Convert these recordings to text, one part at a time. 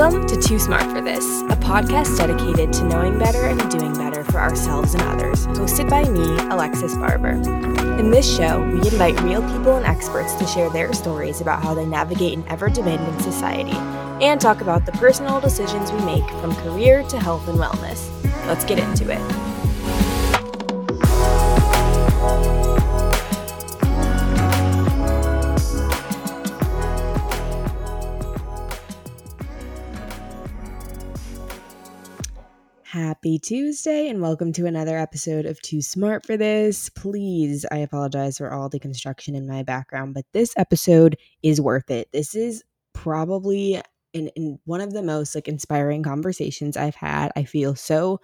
Welcome to Too Smart for This, a podcast dedicated to knowing better and doing better for ourselves and others, hosted by me, Alexis Barber. In this show, we invite real people and experts to share their stories about how they navigate an ever demanding society and talk about the personal decisions we make from career to health and wellness. Let's get into it. Happy Tuesday, and welcome to another episode of Too Smart for This. Please, I apologize for all the construction in my background, but this episode is worth it. This is probably in, in one of the most like inspiring conversations I've had. I feel so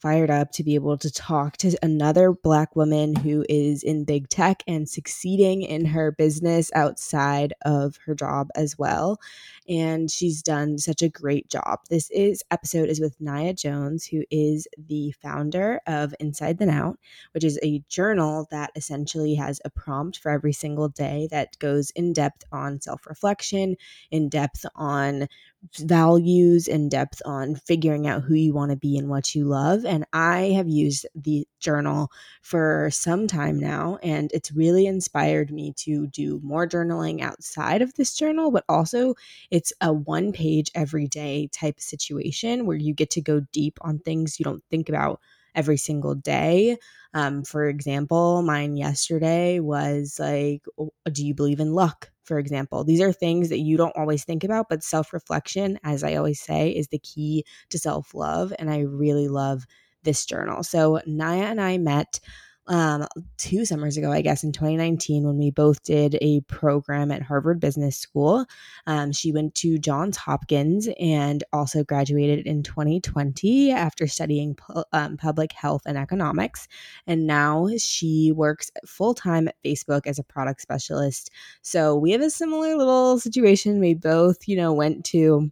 fired up to be able to talk to another Black woman who is in big tech and succeeding in her business outside of her job as well. And she's done such a great job. This is episode is with Nya Jones, who is the founder of Inside Then Out, which is a journal that essentially has a prompt for every single day that goes in depth on self reflection, in depth on values in depth on figuring out who you want to be and what you love. And I have used the journal for some time now, and it's really inspired me to do more journaling outside of this journal, but also it's a one page every day type situation where you get to go deep on things you don't think about every single day. Um, for example, mine yesterday was like, Do you believe in luck? For example, these are things that you don't always think about, but self reflection, as I always say, is the key to self love. And I really love this journal. So, Nya and I met um, two summers ago, I guess, in 2019, when we both did a program at Harvard Business School. Um, she went to Johns Hopkins and also graduated in 2020 after studying pu- um, public health and economics. And now she works full time at Facebook as a product specialist. So we have a similar little situation. We both, you know, went to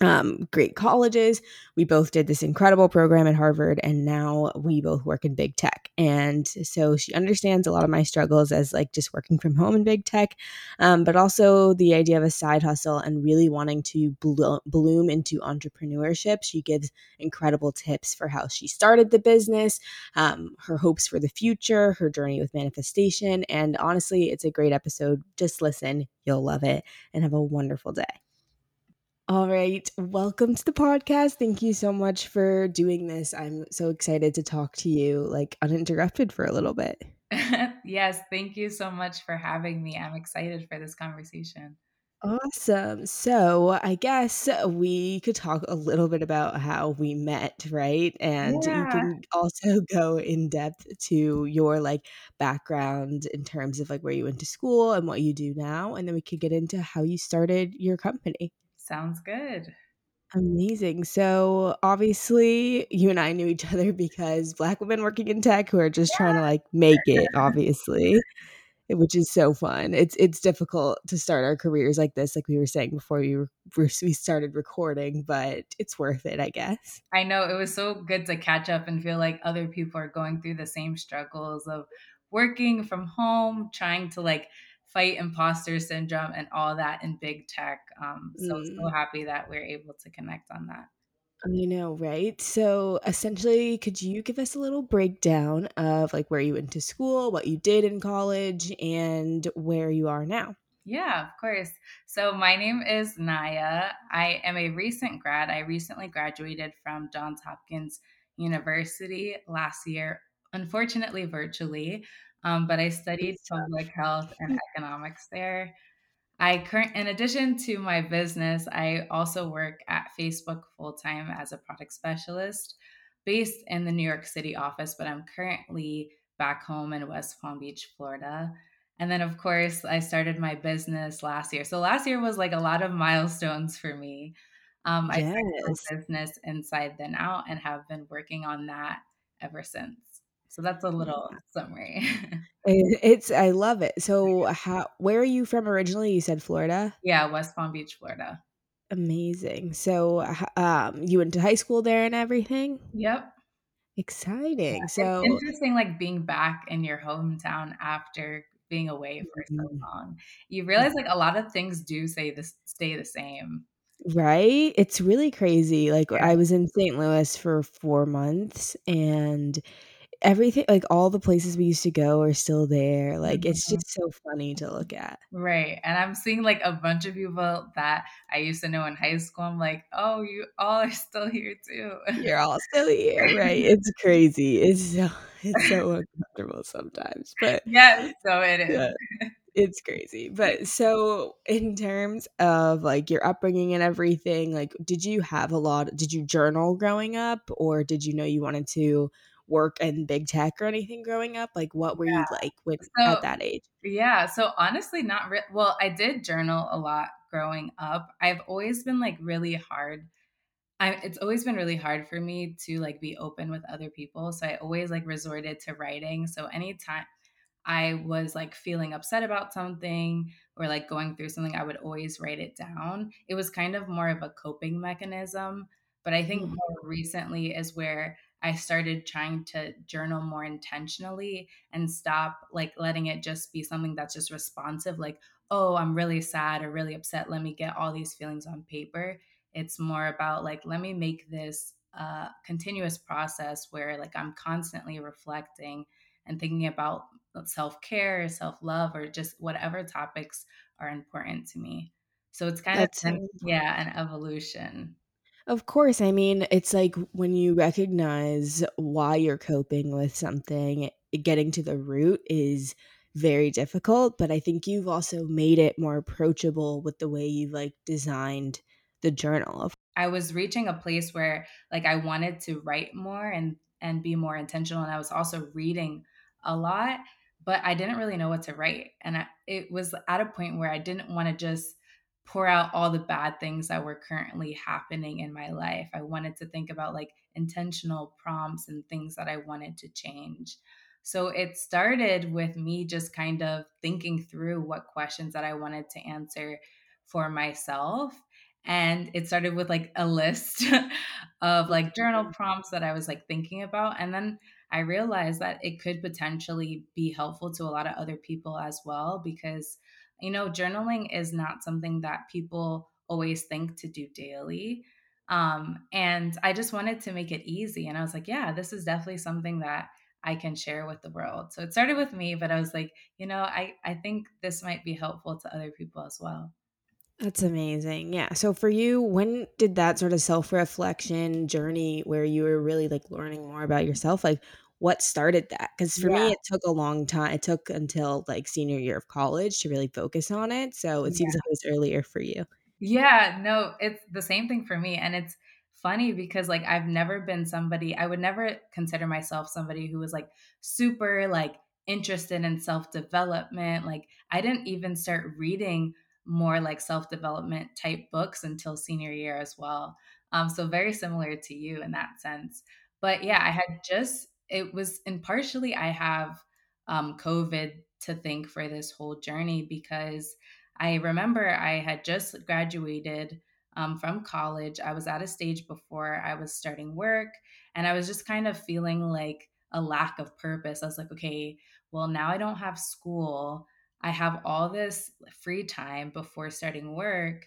um, great colleges. We both did this incredible program at Harvard, and now we both work in big tech. And so she understands a lot of my struggles as like just working from home in big tech, um, but also the idea of a side hustle and really wanting to blo- bloom into entrepreneurship. She gives incredible tips for how she started the business, um, her hopes for the future, her journey with manifestation. And honestly, it's a great episode. Just listen, you'll love it, and have a wonderful day. All right. Welcome to the podcast. Thank you so much for doing this. I'm so excited to talk to you like uninterrupted for a little bit. yes. Thank you so much for having me. I'm excited for this conversation. Awesome. So, I guess we could talk a little bit about how we met, right? And you can also go in depth to your like background in terms of like where you went to school and what you do now. And then we could get into how you started your company. Sounds good. Amazing. So obviously, you and I knew each other because Black women working in tech who are just trying to like make it, obviously, which is so fun. It's it's difficult to start our careers like this, like we were saying before we were, we started recording, but it's worth it, I guess. I know it was so good to catch up and feel like other people are going through the same struggles of working from home, trying to like fight imposter syndrome and all that in big tech. Um, so so Mm. happy that we're able to connect on that. You know, right? So essentially, could you give us a little breakdown of like where you went to school, what you did in college, and where you are now? Yeah, of course. So my name is Nya. I am a recent grad. I recently graduated from Johns Hopkins University last year, unfortunately virtually, um, but I studied public health and economics there. I current in addition to my business, I also work at Facebook full time as a product specialist based in the New York City office, but I'm currently back home in West Palm Beach, Florida. And then of course, I started my business last year. So last year was like a lot of milestones for me. Um, I started Yes. business inside then out and have been working on that ever since. So that's a little summary. It's I love it. So, how where are you from originally? You said Florida? yeah, West Palm Beach, Florida. Amazing. So, um, you went to high school there and everything? Yep. Exciting. It's So interesting, like, being back in your hometown after being away for so Mhm. long. You realize, like, a lot of things do say this stay the same. Right? It's really crazy, like, Yeah. I was in St. Louis for 4 months, and everything like, all the places we used to go are still there, like, it's Mhm. just so funny to look at. Right, and I'm seeing, like, a bunch of people that I used to know in high school, I'm like, "Oh, you all are still here too." You're all still here, right? It's crazy, it's so it's so uncomfortable sometimes, but yeah so it is. yeah, it's crazy, but so, in terms of, like, your upbringing and everything, like, did you have a lot did you journal growing up, or did you know you wanted to work in big tech or anything growing up? Like, what were you like when Yeah. at that age? yeah, so honestly, not rea well, I did journal a lot growing up. I've always been, like, really hard I it's always been really hard for me to, like, be open with other people, so I always, like, resorted to writing, so anytime I was, like, feeling upset about something or, like, going through something, I would always write it down. It was kind of more of a coping mechanism, but I think Mhm. more recently is where I started trying to journal more intentionally and stop, like, letting it just be something that's just responsive, like, "Oh, I'm really sad or really upset, let me get all these feelings on paper." It's more about, like, let me make this a continuous process where, like, I'm constantly reflecting and thinking about self-care, self-love, or just whatever topics are important to me. So it's kind of That's important. yeah, an evolution. Of course, I mean, it's like when you recognize why you're coping with something, getting to the root is very difficult, but I think you've also made it more approachable with the way you've, like, designed the journal. I was reaching a place where, like, I wanted to write more and and be more intentional, and I was also reading a lot, but I didn't really know what to write, and I it was at a point where I didn't wanna just pour out all the bad things that were currently happening in my life. I wanted to think about, like, intentional prompts and things that I wanted to change. So it started with me just kind of thinking through what questions that I wanted to answer for myself, and it started with, like, a list of, like, journal Mhm. prompts that I was, like, thinking about, and then I realized that it could potentially be helpful to a lot of other people as well because, you know, journaling is not something that people always think to do daily, um, and I just wanted to make it easy, and I was like, "Yeah, this is definitely something that I can share with the world." So it started with me, but I was like, "You know, I I think this might be helpful to other people as well." That's amazing. Yeah. So for you, when did that sort of self-reflection journey where you were really like learning more about yourself, like what started that? Because for me, it took a long time. It took until like senior year of college to really focus on it. So it seems yeah. like it was earlier for you. Yeah, no, it's the same thing for me, and it's funny because, like, I've never been somebody I would never consider myself somebody who was, like, super, like, interested in self-development, like, I didn't even start reading more, like, self-development type books until senior year as well, um, so very similar to you in that sense, but yeah, I had just it was and partially I have, um, COVID to thank for this whole journey because I remember I had just graduated um, from college. I was at a stage before I was starting work, and I was just kind of feeling like a lack of purpose. I was like, okay, well, now I don't have school. I have all this free time before starting work.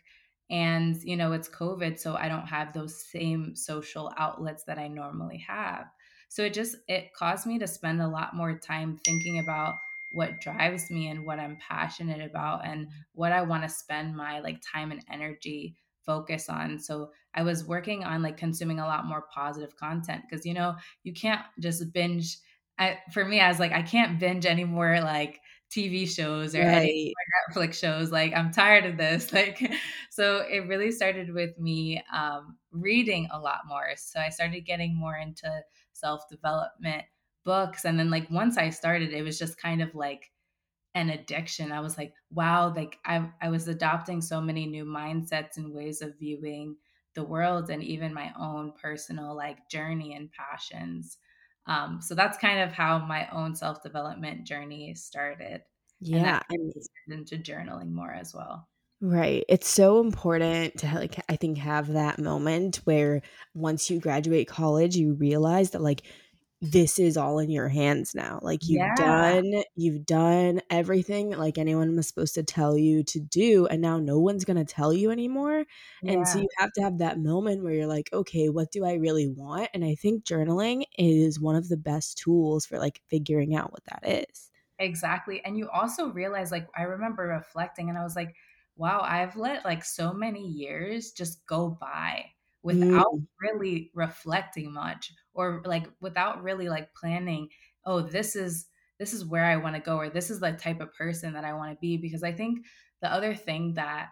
And, you know, it's COVID, so I don't have those same social outlets that I normally have. So it just it caused me to spend a lot more time thinking about what drives me and what I'm passionate about and what I want to spend my like time and energy focus on. So I was working on like consuming a lot more positive content because you know, you can't just binge I, for me, I was like, I can't binge any more like TV shows or any Right. Netflix shows. Like, I'm tired of this. Like, so it really started with me um, reading a lot more. So I started getting more into self development books. And then, like, once I started, it was just kind of like an addiction. I was like, wow, like I I was adopting so many new mindsets and ways of viewing the world and even my own personal like journey and passions. Um, so that's kind of how my own self development journey started, and that Yeah. I mean, into journaling more as well. Right. It's so important to like I think have that moment where once you graduate college, you realize that like this is all in your hands now. Like you've Yeah. done you've done everything like anyone was supposed to tell you to do and now no one's going to tell you anymore. And so you have to have that moment where you're like, "Okay, what do I really want?" And I think journaling is one of the best tools for like figuring out what that is. Exactly. And you also realize, like, I remember reflecting and I was like, wow, I've let like so many years just go by without Mm, really reflecting much or like without really like planning, oh, this is this is where I want to go or this is the type of person that I want to be. Because I think the other thing that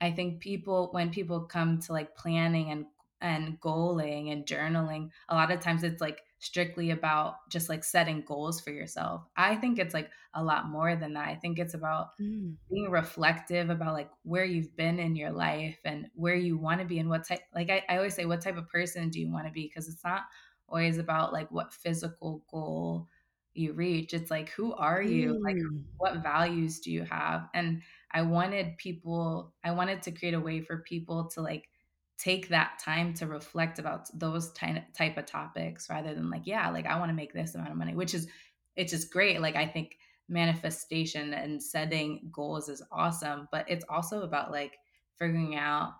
I think people when people come to like planning and and goaling and journaling, a lot of times it's like strictly about just like setting goals for yourself. I think it's like a lot more than that. I think it's about mm, being reflective about like where you've been in your life and where you want to be and what type like I, I always say what type of person do you want to be because it's not always about like what physical goal you reach it's like who are you like mm. what values do you have and i wanted people i wanted to create a way for people to like take that time to reflect about those ty- type of topics rather than like yeah like i want to make this amount of money which is it's just great like i think manifestation and setting goals is awesome, but it's also about like figuring out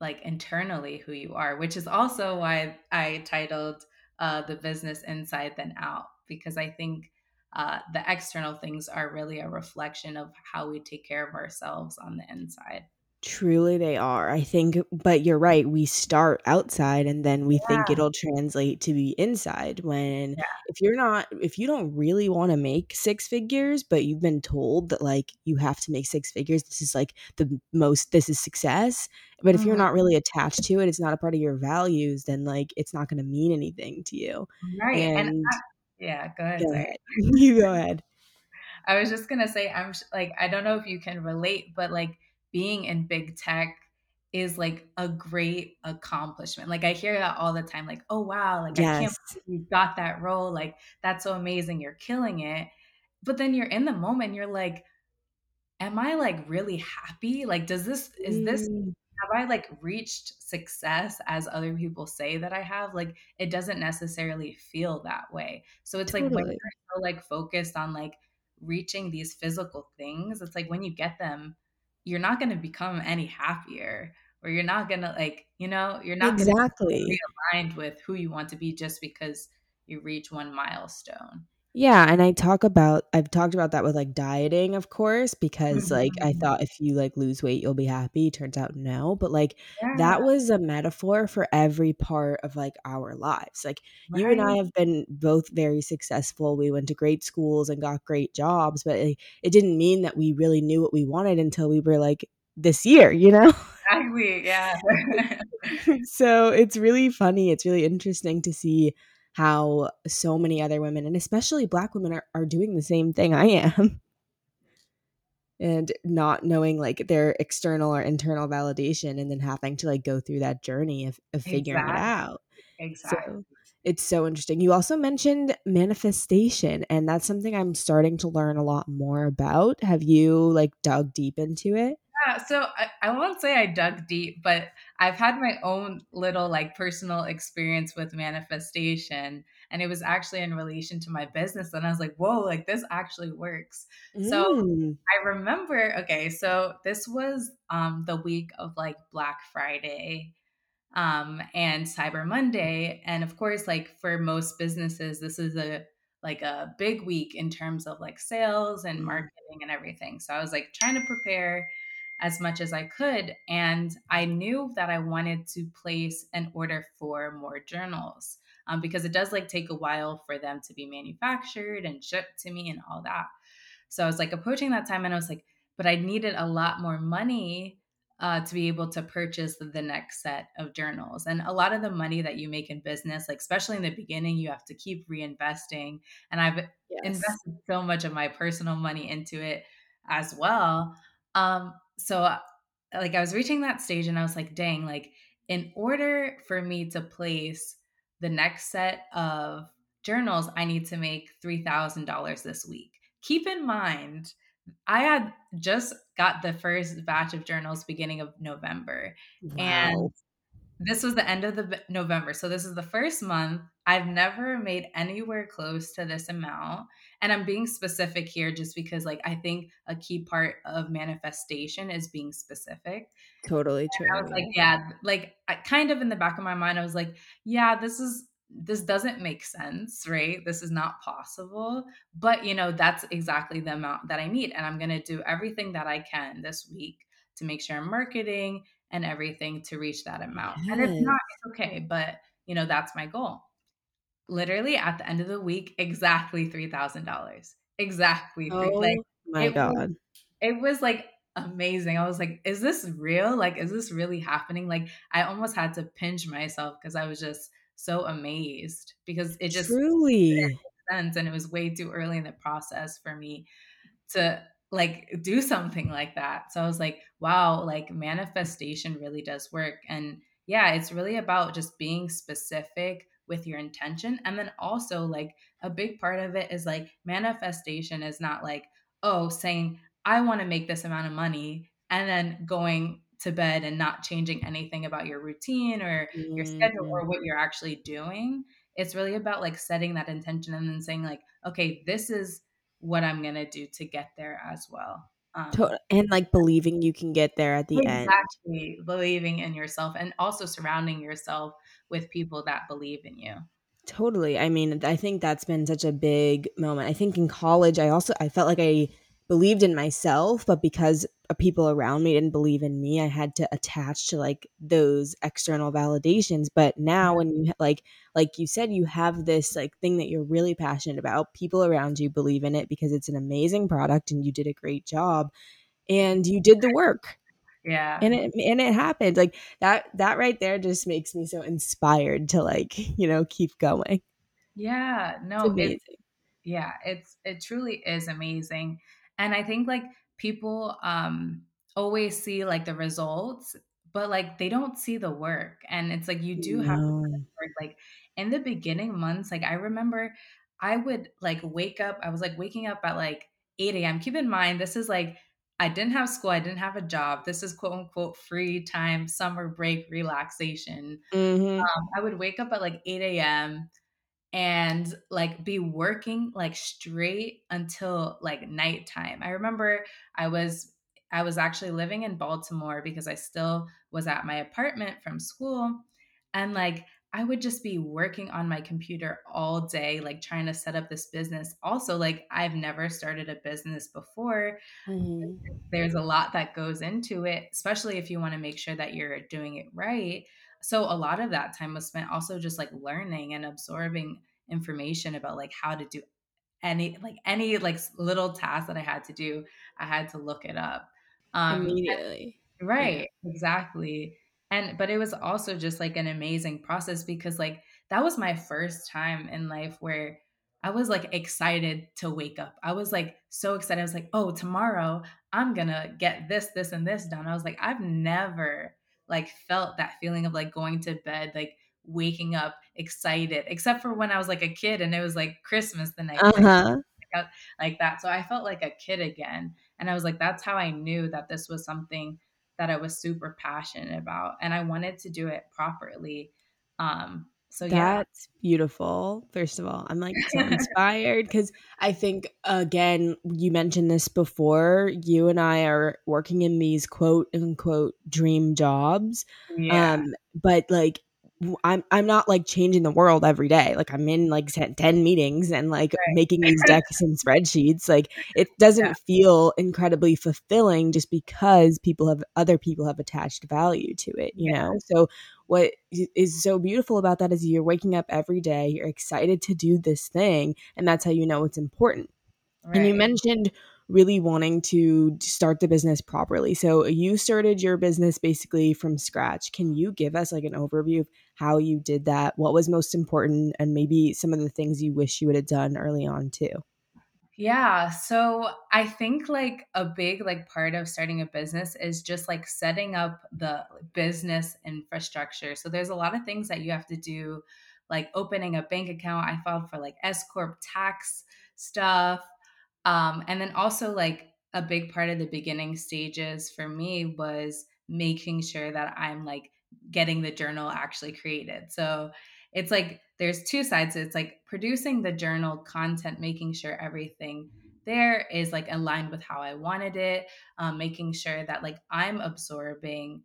like internally who you are, which is also why I titled uh, the business inside then out because I think uh, the external things are really a reflection of how we take care of ourselves on the inside. Truly they are. I think but you're right, we start outside and then we think it'll translate to be inside when yeah, if you're not if you don't really wanna make 6 figures, but you've been told that, like, you have to make 6 figures, this is, like, the most this is success, but if you're mhm, not really attached to it, it's not a part of your values, then, like, it's not gonna mean anything to you. right. And And I, yeah, go ahead. Go ahead. You go ahead. I was just gonna say, I'm sh- like, I don't know if you can relate, but like being in big tech is like a great accomplishment. Like I hear that all the time, like, oh wow, like I can't Yes. believe you got that role. Like that's so amazing. You're killing it. But then you're in the moment, you're like, am I like really happy? Like, does this is this Mm, have I like reached success as other people say that I have? Like it doesn't necessarily feel that way. So it's like when you're so like focused on like reaching these physical things, it's like when you get them, you're not going to become any happier or you're not going to like, you know, you're not going to be Exactly. realigned with who you want to be just because you reach one milestone. Yeah, and I talk about I've talked about that with, like, dieting, of course, because, like, I Mhm. thought if you, like, lose weight, you'll be happy, turns out no, but, like, that was a metaphor for every part of, like, our lives, like, you and I right. have been both very successful, we went to great schools and got great jobs, but it it didn't mean that we really knew what we wanted until we were, like, this year, you know? Exactly. Yeah. So, it's really funny, it's really interesting to see how so many other women, and especially Black women, are are doing the same thing I am, and not knowing, like, their external or internal validation, and then having to, like, go through that journey of of figuring it out. Exactly. So, it's so interesting. You also mentioned manifestation, and that's something I'm starting to learn a lot more about. Have you, like, dug deep into it? Yeah, so I, I won't say I dug deep, but I've had my own little like personal experience with manifestation. And it was actually in relation to my business. And I was like, whoa, like this actually works. So Mm. I remember, okay, so this was um the week of like Black Friday um, and Cyber Monday. And of course, like for most businesses, this is a like a big week in terms of like sales and Mm. marketing and everything. So I was like trying to prepare as much as I could. And I knew that I wanted to place an order for more journals um, because it does like take a while for them to be manufactured and shipped to me and all that. So I was like approaching that time and I was like, but I needed a lot more money uh, to be able to purchase the next set of journals. And a lot of the money that you make in business, like especially in the beginning, you have to keep reinvesting. And I've Yes. invested so much of my personal money into it as well. Um, so uh, like I was reaching that stage and I was like, dang, like in order for me to place the next set of journals, I need to make $3,000 this week. Keep in mind, I had just got the first batch of journals beginning of November. And Wow. This was the end of the November. So this is the first month. I've never made anywhere close to this amount. And I'm being specific here just because like I think a key part of manifestation is being specific. Totally true. And I was like, yeah, like I, kind of in the back of my mind I was like, yeah, this is this doesn't make sense, right? This is not possible. But you know, that's exactly the amount that I need and I'm going to do everything that I can this week to make sure I'm marketing and everything to reach that amount. Yes. And if not, it's okay. But, you know, that's my goal. Literally at the end of the week, exactly $3,000. Exactly. Oh like, my it God. Was, it was like amazing. I was like, is this real? Like, is this really happening? Like, I almost had to pinch myself because I was just so amazed because it just truly sense and it was way too early in the process for me to like do something like that. So I was like, wow, like manifestation really does work. And yeah, it's really about just being specific with your intention. And then also, like, a big part of it is like manifestation is not like, oh, saying, I want to make this amount of money and then going to bed and not changing anything about your routine or mm-hmm. your schedule or mm-hmm. what you're actually doing. It's really about like setting that intention and then saying, like, okay, this is what I'm gonna do to get there as well. Um, and like believing you can get there at the exactly, end. Exactly, believing in yourself and also surrounding yourself with people that believe in you. Totally. I mean, I think that's been such a big moment. I think in college, I also I felt like I believed in myself, but because uh, people around me didn't believe in me, I had to attach to like those external validations. But now when you like like you said you have this like thing that you're really passionate about, people around you believe in it because it's an amazing product and you did a great job and you did the work. Yeah. And it and it happened. Like that that right there just makes me so inspired to like, you know, keep going. Yeah, no, it's, it's yeah, it's it truly is amazing and I think like people um always see like the results, but like they don't see the work. And it's like you do have to work. Like in the beginning months, like I remember I would like wake up, I was like waking up at like 8 a.m. Keep in mind, this is like I didn't have school, I didn't have a job. This is quote unquote free time, summer break relaxation. Mm-hmm. Um, I would wake up at like 8 a.m and like be working like straight until like nighttime. I remember I was I was actually living in Baltimore because I still was at my apartment from school and like I would just be working on my computer all day, like trying to set up this business. Also, like I've never started a business before. Mm-hmm. There's a lot that goes into it, especially if you want to make sure that you're doing it right so a lot of that time was spent also just like learning and absorbing information about like how to do any like any like little task that I had to do, I had to look it up. Um immediately. And, right, yeah. exactly. And but it was also just like an amazing process because like that was my first time in life where I was like excited to wake up. I was like so excited. I was like, "Oh, tomorrow I'm going to get this this and this done." I was like, "I've never like felt that feeling of like going to bed like waking up excited except for when i was like a kid and it was like christmas the night uh-huh. like that so i felt like a kid again and i was like that's how i knew that this was something that i was super passionate about and i wanted to do it properly um so yeah. That's beautiful. First of all, I'm like so inspired because I think again, you mentioned this before. You and I are working in these quote unquote dream jobs. Yeah. Um, but like I'm I'm not like changing the world every day. Like I'm in like 10 meetings and like right. making these decks and spreadsheets. Like it doesn't yeah. feel incredibly fulfilling just because people have other people have attached value to it, you yeah. know? So what is so beautiful about that is you're waking up every day, you're excited to do this thing, and that's how you know it's important. Right. And you mentioned really wanting to start the business properly. So you started your business basically from scratch. Can you give us like an overview of how you did that? What was most important and maybe some of the things you wish you would have done early on too? Yeah, so I think like a big like part of starting a business is just like setting up the business infrastructure. So there's a lot of things that you have to do like opening a bank account. I filed for like S corp tax stuff um, and then also like a big part of the beginning stages for me was making sure that I'm like getting the journal actually created. So it's like there's two sides. It's like producing the journal content, making sure everything there is like aligned with how I wanted it, um, making sure that like I'm absorbing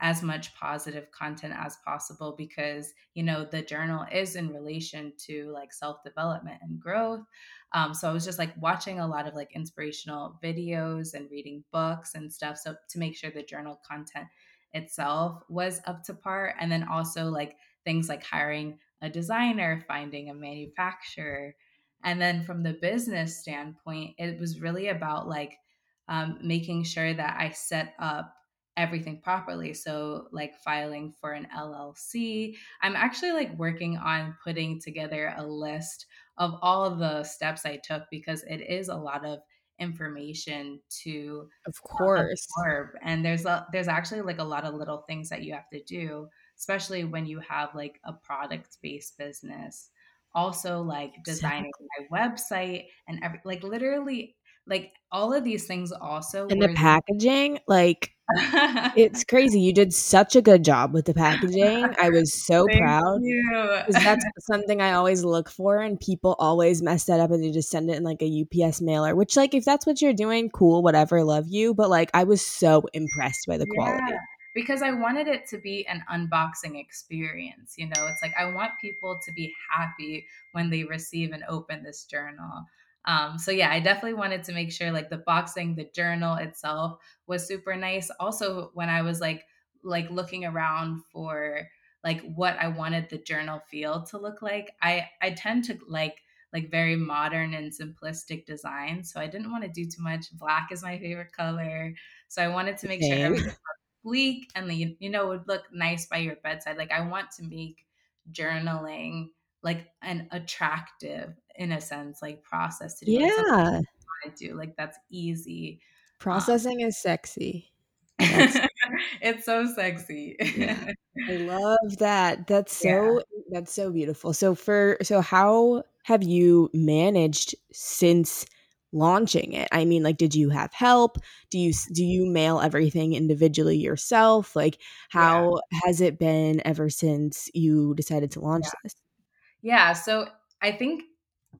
as much positive content as possible because you know the journal is in relation to like self development and growth um, so i was just like watching a lot of like inspirational videos and reading books and stuff so to make sure the journal content itself was up to par and then also like things like hiring a designer finding a manufacturer and then from the business standpoint it was really about like um, making sure that i set up everything properly. So, like filing for an LLC. I'm actually like working on putting together a list of all of the steps I took because it is a lot of information to of course absorb and there's a there's actually like a lot of little things that you have to do especially when you have like a product based business also like designing exactly. my website and every like literally like all of these things also and the packaging like it's crazy. You did such a good job with the packaging. I was so Thank proud. That's something I always look for, and people always mess that up and they just send it in like a UPS mailer, which, like, if that's what you're doing, cool, whatever, love you. But, like, I was so impressed by the yeah, quality. Because I wanted it to be an unboxing experience. You know, it's like I want people to be happy when they receive and open this journal. Um, so yeah, I definitely wanted to make sure like the boxing, the journal itself was super nice. Also, when I was like like looking around for like what I wanted the journal feel to look like, I I tend to like like very modern and simplistic design. So I didn't want to do too much. Black is my favorite color. So I wanted to make Same. sure everything was sleek and the, you know would look nice by your bedside. Like I want to make journaling like an attractive in a sense like process to do yeah like to do like that's easy um processing um, is sexy it's so sexy yeah. i love that that's so yeah. that's so beautiful so for so how have you managed since launching it i mean like did you have help do you do you mail everything individually yourself like how yeah. has it been ever since you decided to launch this yeah. So I think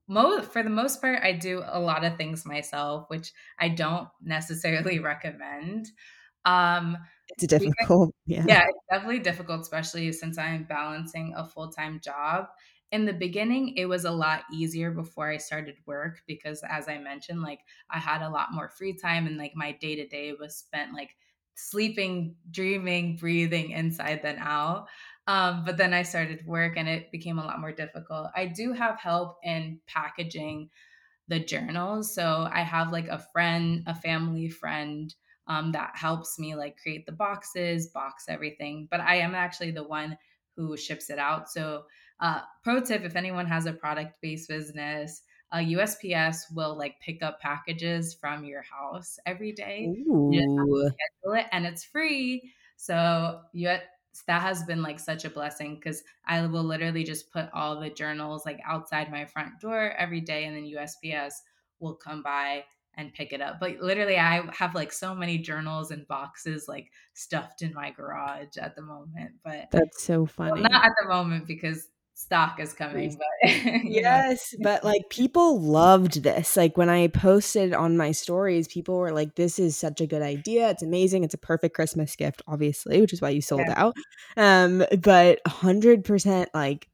most for the most part, I do a lot of things myself, which I don't necessarily recommend. Um, it's difficult. Because, yeah. Yeah, it's definitely difficult, especially since I'm balancing a full time job. In the beginning, it was a lot easier before I started work because, as I mentioned, like I had a lot more free time and like my day to day was spent like sleeping, dreaming, breathing inside then out. Um, but then I started work and it became a lot more difficult. I do have help in packaging the journals. So I have like a friend, a family friend um, that helps me like create the boxes, box everything. But I am actually the one who ships it out. So, uh, pro tip if anyone has a product based business, uh, USPS will like pick up packages from your house every day. Ooh. It, and it's free. So you that has been like such a blessing because I will literally just put all the journals like outside my front door every day, and then USPS will come by and pick it up. But literally, I have like so many journals and boxes like stuffed in my garage at the moment. But that's so funny. Well, not at the moment because stock is coming but yes but like people loved this like when i posted on my stories people were like this is such a good idea it's amazing it's a perfect christmas gift obviously which is why you sold yeah. out um but 100% like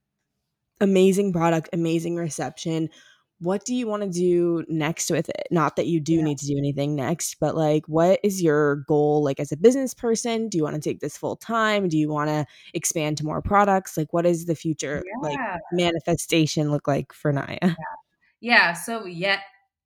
amazing product amazing reception what do you want to do next with it? Not that you do yeah. need to do anything next, but like, what is your goal? Like, as a business person, do you want to take this full time? Do you want to expand to more products? Like, what is the future yeah. like manifestation look like for Nya? Yeah. yeah so, yet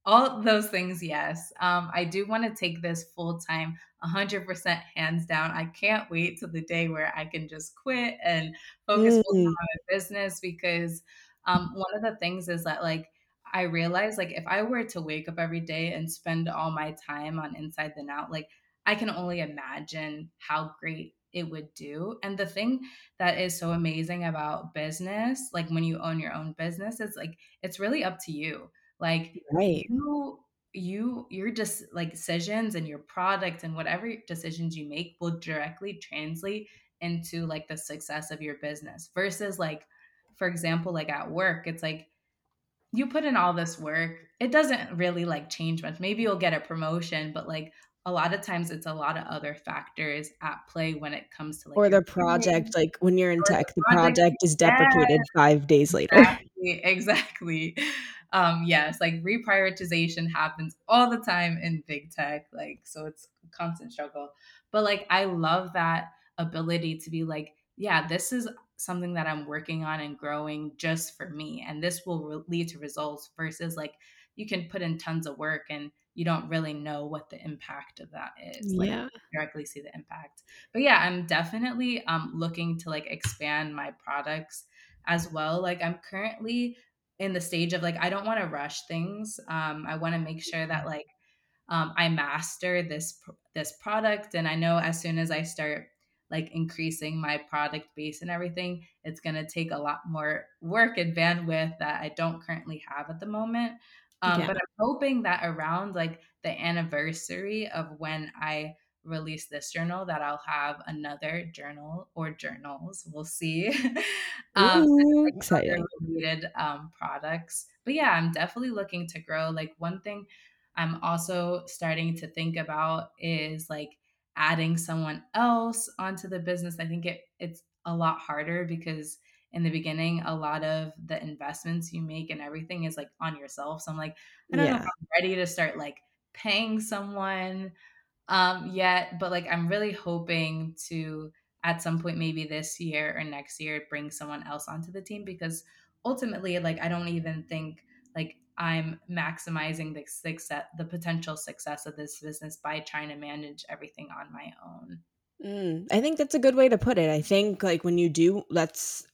all those things, yes. Um, I do want to take this full time, 100% hands down. I can't wait till the day where I can just quit and focus mm. on my business because um, one of the things is that, like, I realized like if I were to wake up every day and spend all my time on Inside Then Out, like I can only imagine how great it would do. And the thing that is so amazing about business, like when you own your own business, is like it's really up to you. Like right. you you your just like decisions and your product and whatever decisions you make will directly translate into like the success of your business versus like for example like at work it's like you put in all this work it doesn't really like change much. Maybe you'll get a promotion but like a lot of times it's a lot of other factors at play when it comes to like or the project like when you're in tech the project, project is deprecated yeah, 5 days later. Exactly, exactly. Um yes like reprioritization happens all the time in big tech like so it's a constant struggle. But like i love that ability to be like yeah this is something that i'm working on and growing just for me and this will re- lead to results versus like you can put in tons of work and you don't really know what the impact of that is like yeah directly see the impact but yeah i'm definitely um looking to like expand my products as well like i'm currently in the stage of like I don't want to rush things. Um, I want to make sure that like um, I master this this product, and I know as soon as I start like increasing my product base and everything, it's gonna take a lot more work and bandwidth that I don't currently have at the moment. Um, yeah. But I'm hoping that around like the anniversary of when I release this journal that I'll have another journal or journals. We'll see. um, Ooh, like exciting. Related um, products. But yeah, I'm definitely looking to grow. Like one thing I'm also starting to think about is like adding someone else onto the business. I think it it's a lot harder because in the beginning, a lot of the investments you make and everything is like on yourself. So I'm like, I don't yeah. know if I'm ready to start like paying someone um, yet, but like I'm really hoping to at some point, maybe this year or next year, bring someone else onto the team because ultimately, like I don't even think like I'm maximizing the success, the potential success of this business by trying to manage everything on my own. Mm, I think that's a good way to put it. I think like when you do, that's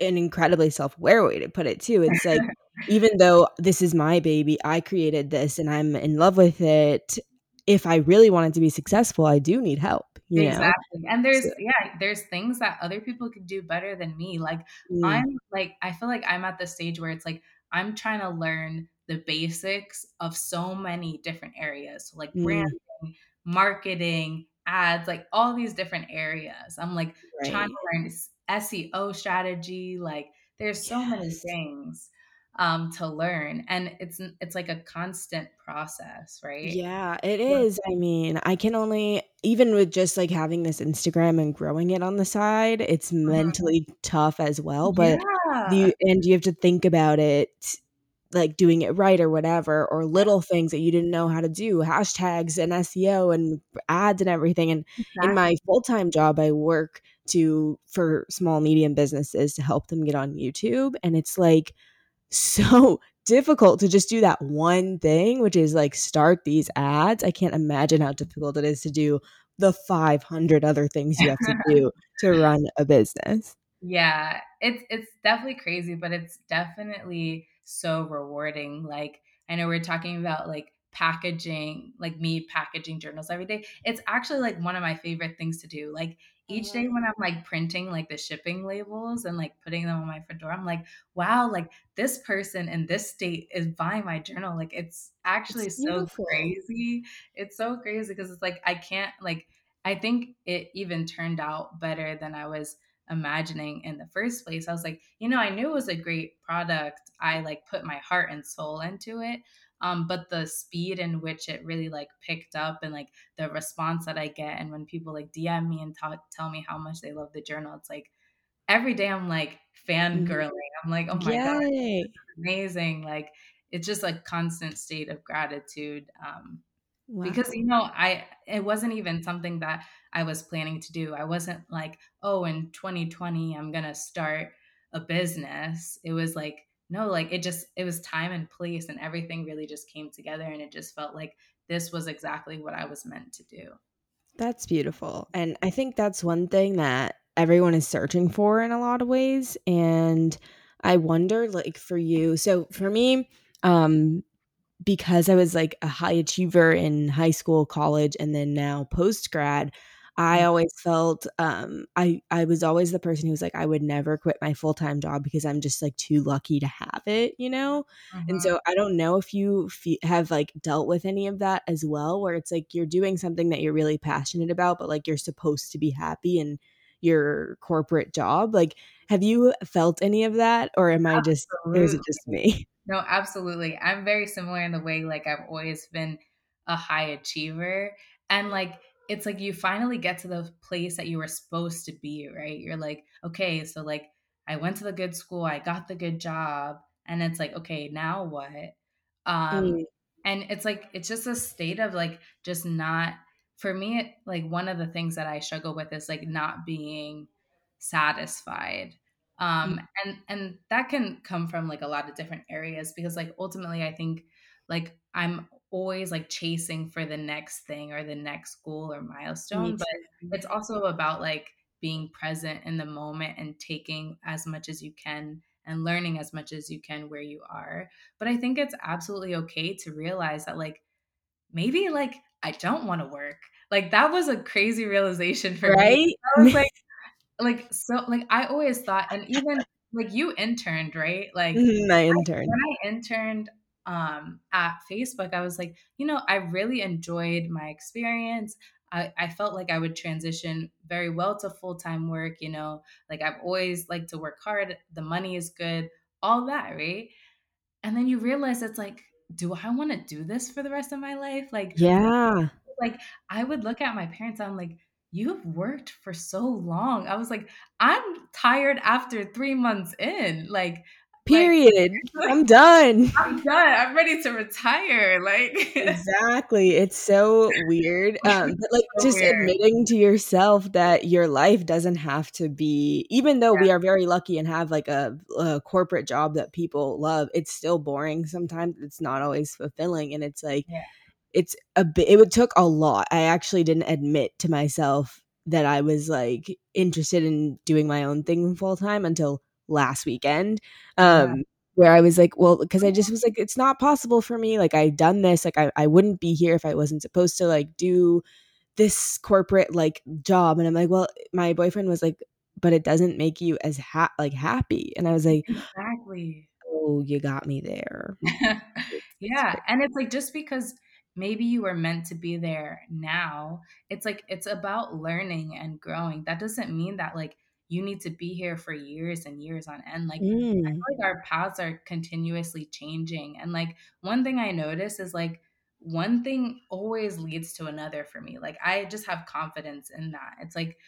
an incredibly self-aware way to put it too. It's like even though this is my baby, I created this and I'm in love with it if I really wanted to be successful, I do need help. You exactly. Know? And there's so. yeah, there's things that other people could do better than me. Like mm. I'm like I feel like I'm at the stage where it's like I'm trying to learn the basics of so many different areas. So like mm. branding, marketing, ads, like all these different areas. I'm like right. trying to learn SEO strategy. Like there's so yes. many things um, to learn and it's it's like a constant process right yeah it is i mean i can only even with just like having this instagram and growing it on the side it's mm-hmm. mentally tough as well but yeah. you and you have to think about it like doing it right or whatever or little things that you didn't know how to do hashtags and seo and ads and everything and exactly. in my full-time job i work to for small medium businesses to help them get on youtube and it's like so difficult to just do that one thing, which is like start these ads. I can't imagine how difficult it is to do the 500 other things you have to do to run a business. Yeah, it's it's definitely crazy, but it's definitely so rewarding. Like I know we're talking about like packaging, like me packaging journals every day. It's actually like one of my favorite things to do. Like each day when mm. I'm like printing like the shipping labels and like putting them on my front door, I'm like, wow, like this person in this state is buying my journal. Like it's actually it's so crazy. It's so crazy because it's like I can't like I think it even turned out better than I was imagining in the first place. I was like, you know, I knew it was a great product. I like put my heart and soul into it, um, but the speed in which it really like picked up and like the response that I get and when people like DM me and talk, tell me how much they love the journal, it's like every day I'm like fangirling. Mm-hmm. I'm like, oh my Yay. god, amazing! Like it's just a constant state of gratitude. Um, wow. Because you know, I it wasn't even something that I was planning to do. I wasn't like, oh, in 2020 I'm gonna start a business. It was like no, like it just, it was time and place and everything really just came together. And it just felt like this was exactly what I was meant to do. That's beautiful. And I think that's one thing that everyone is searching for in a lot of ways. And I wonder, like, for you, so for me, um, because I was like a high achiever in high school, college, and then now post grad, I mm. always felt um, I I was always the person who was like I would never quit my full time job because I'm just like too lucky to have it, you know. Mm-hmm. And so I don't know if you have like dealt with any of that as well, where it's like you're doing something that you're really passionate about, but like you're supposed to be happy in your corporate job. Like, have you felt any of that, or am I just, or is it just me? No, absolutely. I'm very similar in the way like I've always been a high achiever and like it's like you finally get to the place that you were supposed to be, right? You're like, okay, so like I went to the good school, I got the good job, and it's like, okay, now what? Um Mm, and it's like it's just a state of like just not for me it, like one of the things that I struggle with is like not being satisfied mm, um and and that can come from like a lot of different areas because like ultimately i think like i'm always like chasing for the next thing or the next goal or milestone but it's also about like being present in the moment and taking as much as you can and learning as much as you can where you are but i think it's absolutely okay to realize that like maybe like i don't want to work like that was a crazy realization for me Right? i was like like, so like, I always thought and even like, you interned, right? Like, My I intern. when I interned, um, at Facebook, I was like, you know, I really enjoyed my experience. I I felt like I would transition very well to full-time work, you know? Like, I've always liked to work hard, the money is good, all that, right? And then you realize it's like, "Do I wanna do this for the rest of my life?" Like, Yeah. like, I would look at my parents, I'm like, "You've worked for so long." I was like, "I'm tired after 3 months in." Like like, Period. I'm done. I'm done, I'm ready to retire, like Exactly. It's so weird. Um, but like so just weird. admitting to yourself that your life doesn't have to be, even though Yeah, we are very lucky and have like a, a corporate job that people love, it's still boring sometimes. It's not always fulfilling. And it's like, yeah, it's a bit it would took a lot. I actually didn't admit to myself that I was, like, interested in doing my own thing full time until last weekend, yeah, um, where I was like, well, because I just was like, "It's not possible for me, like, I've done this, like, I I wouldn't be here if I wasn't supposed to, like, do this corporate, like, job," and I'm like, "Well" my boyfriend was like, "But it doesn't make you as ha like, happy," and I was like, exactly. "Oh, you got me there." Yeah, and it's like just because maybe you were meant to be there now, it's like it's about learning and growing. That doesn't mean that like you need to be here for years and years on end. Like I Mm, feel like our paths are continuously changing. And like one thing I notice is like one thing always leads to another for me. Like I just have confidence in that. It's like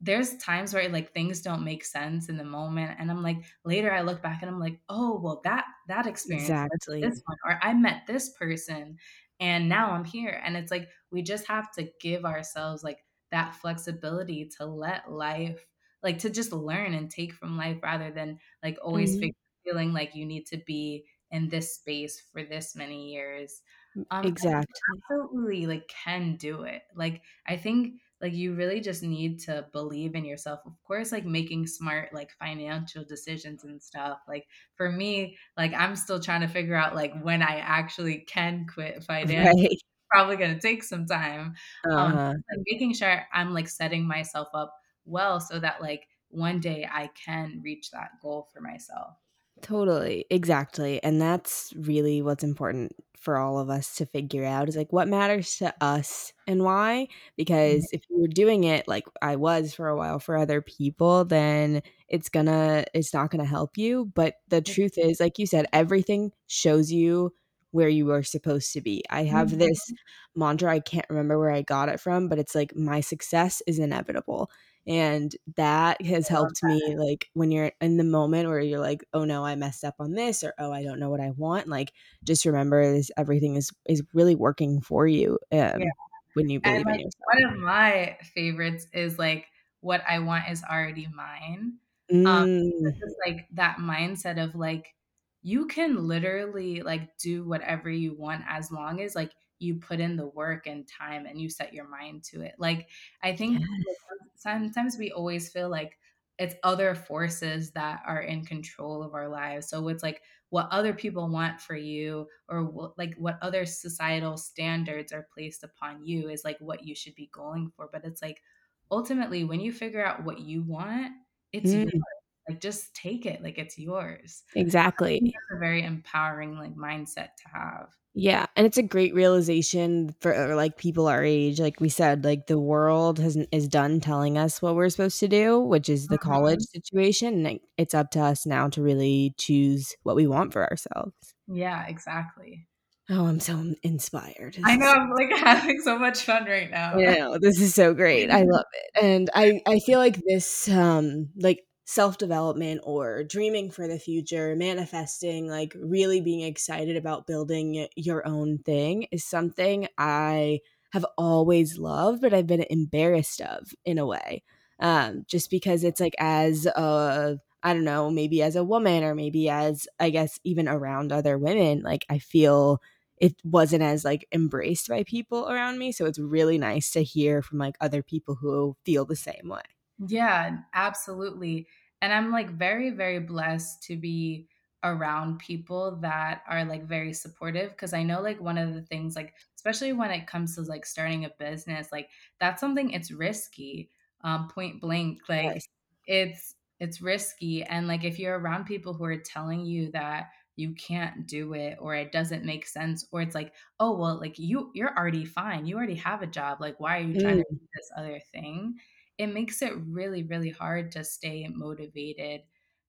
there's times where like things don't make sense in the moment and i'm like later i look back and i'm like oh well that that experience exactly. this one or i met this person and now i'm here and it's like we just have to give ourselves like that flexibility to let life like to just learn and take from life rather than like always Mhm. feeling like you need to be in this space for this many years um Exactly. absolutely like can do it like i think like you really just need to believe in yourself of course like making smart like financial decisions and stuff like for me like i'm still trying to figure out like when i actually can quit finance Right. probably going to take some time um Uh-huh. like making sure i'm like setting myself up well so that like one day i can reach that goal for myself Totally. Exactly. And that's really what's important for all of us to figure out is like what matters to us and why. Because if you're doing it like I was for a while for other people, then it's gonna, it's not gonna help you. But the truth is, like you said, everything shows you where you are supposed to be. I have this Mhm. mantra, I can't remember where I got it from, but it's like, my success is inevitable and that has helped me, like, when you're in the moment where you're like, "Oh, no, I messed up on this," or, "Oh, I don't know what I want," like, just remember is everything is is really working for you, that. um, when you And believe in like yourself. one of my favorites is like what I want is already mine. Um, Mm, it's just like that mindset of like you can literally like do whatever you want as long as like you put in the work and time and you set your mind to it. Like I think yes. sometimes we always feel like it's other forces that are in control of our lives. So it's like what other people want for you or what, like what other societal standards are placed upon you is like what you should be going for but it's like ultimately when you figure out what you want it's yours Mm, like just take it like it's yours. Exactly. That's a very empowering like mindset to have. Yeah, and it's a great realization for like people our age. Like we said, like the world has is done telling us what we're supposed to do, which is the college Mhm. situation. And it's up to us now to really choose what we want for ourselves. Yeah, exactly. Oh, I'm so inspired. I know I'm like having so much fun right now. Know, this is so great. I love it. And I I feel like this um like self-development or dreaming for the future, manifesting, like really being excited about building your own thing is something I have always loved, but I've been embarrassed of in a way. Um just because it's like as a I don't know, maybe as a woman or maybe as I guess even around other women, like I feel it wasn't as like embraced by people around me. So it's really nice to hear from like other people who feel the same way. Yeah, absolutely. And I'm like very, very blessed to be around people that are like very supportive because I know like one of the things like especially when it comes to like starting a business like that's something it's risky um point blank like Yes. it's it's risky and like if you're around people who are telling you that you can't do it or it doesn't make sense or it's like oh well like you you're already fine you already have a job like why are you trying to Mm, do this other thing it makes it really, really hard to stay motivated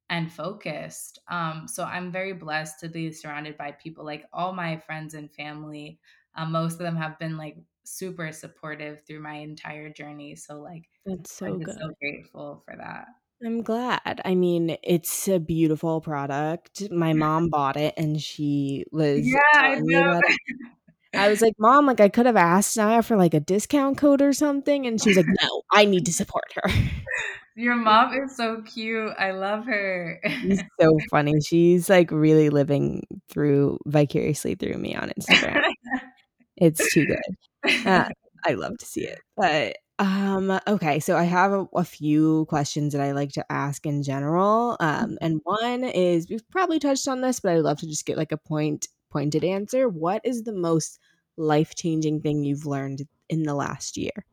and focused. Um, so I'm very blessed to be surrounded by people like all my friends and family. Um, most of them have been like super supportive through my entire journey. So like that's I'm so just so grateful for that. I'm glad. I mean, it's a beautiful product. My mom bought it and she was Yeah, I know. I was like, "Mom, like I could have asked Nya for like a discount code or something." And she was like, "No, I need to support her." Your mom is so cute. I love her. She's so funny. She's like really living through vicariously through me on Instagram. It's too good. Uh, I love to see it. But um okay, so I have a, a few questions that I like to ask in general. Um and one is we've probably touched on this, but I'd love to just get like a point pointed answer. What is the most life-changing thing you've learned in the last year?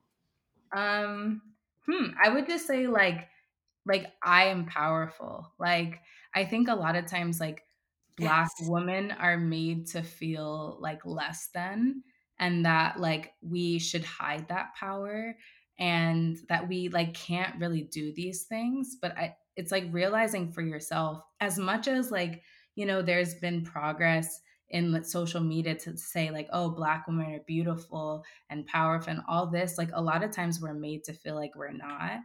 um, hmm, I would just say like like I am powerful. Like I think a lot of times like black Yes. women are made to feel like less than and that like we should hide that power and that we like can't really do these things but I, it's like realizing for yourself as much as like you know there's been progress in social media to say like oh black women are beautiful and powerful and all this like a lot of times we're made to feel like we're not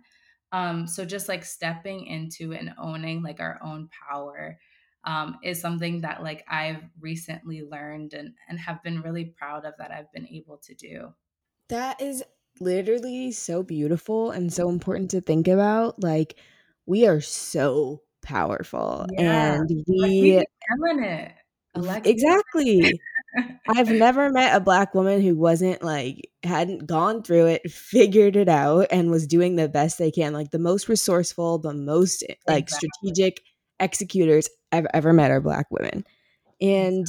um, so just like stepping into and owning like our own power um, is something that like I've recently learned and and have been really proud of that I've been able to do. That is literally so beautiful and so important to think about. Like, we are so powerful Yeah, and like we we it, Alexis. exactly. I've never met a black woman who wasn't like hadn't gone through it, figured it out, and was doing the best they can. Like the most resourceful, the most eh, like exactly. strategic executors I've ever met are black women. And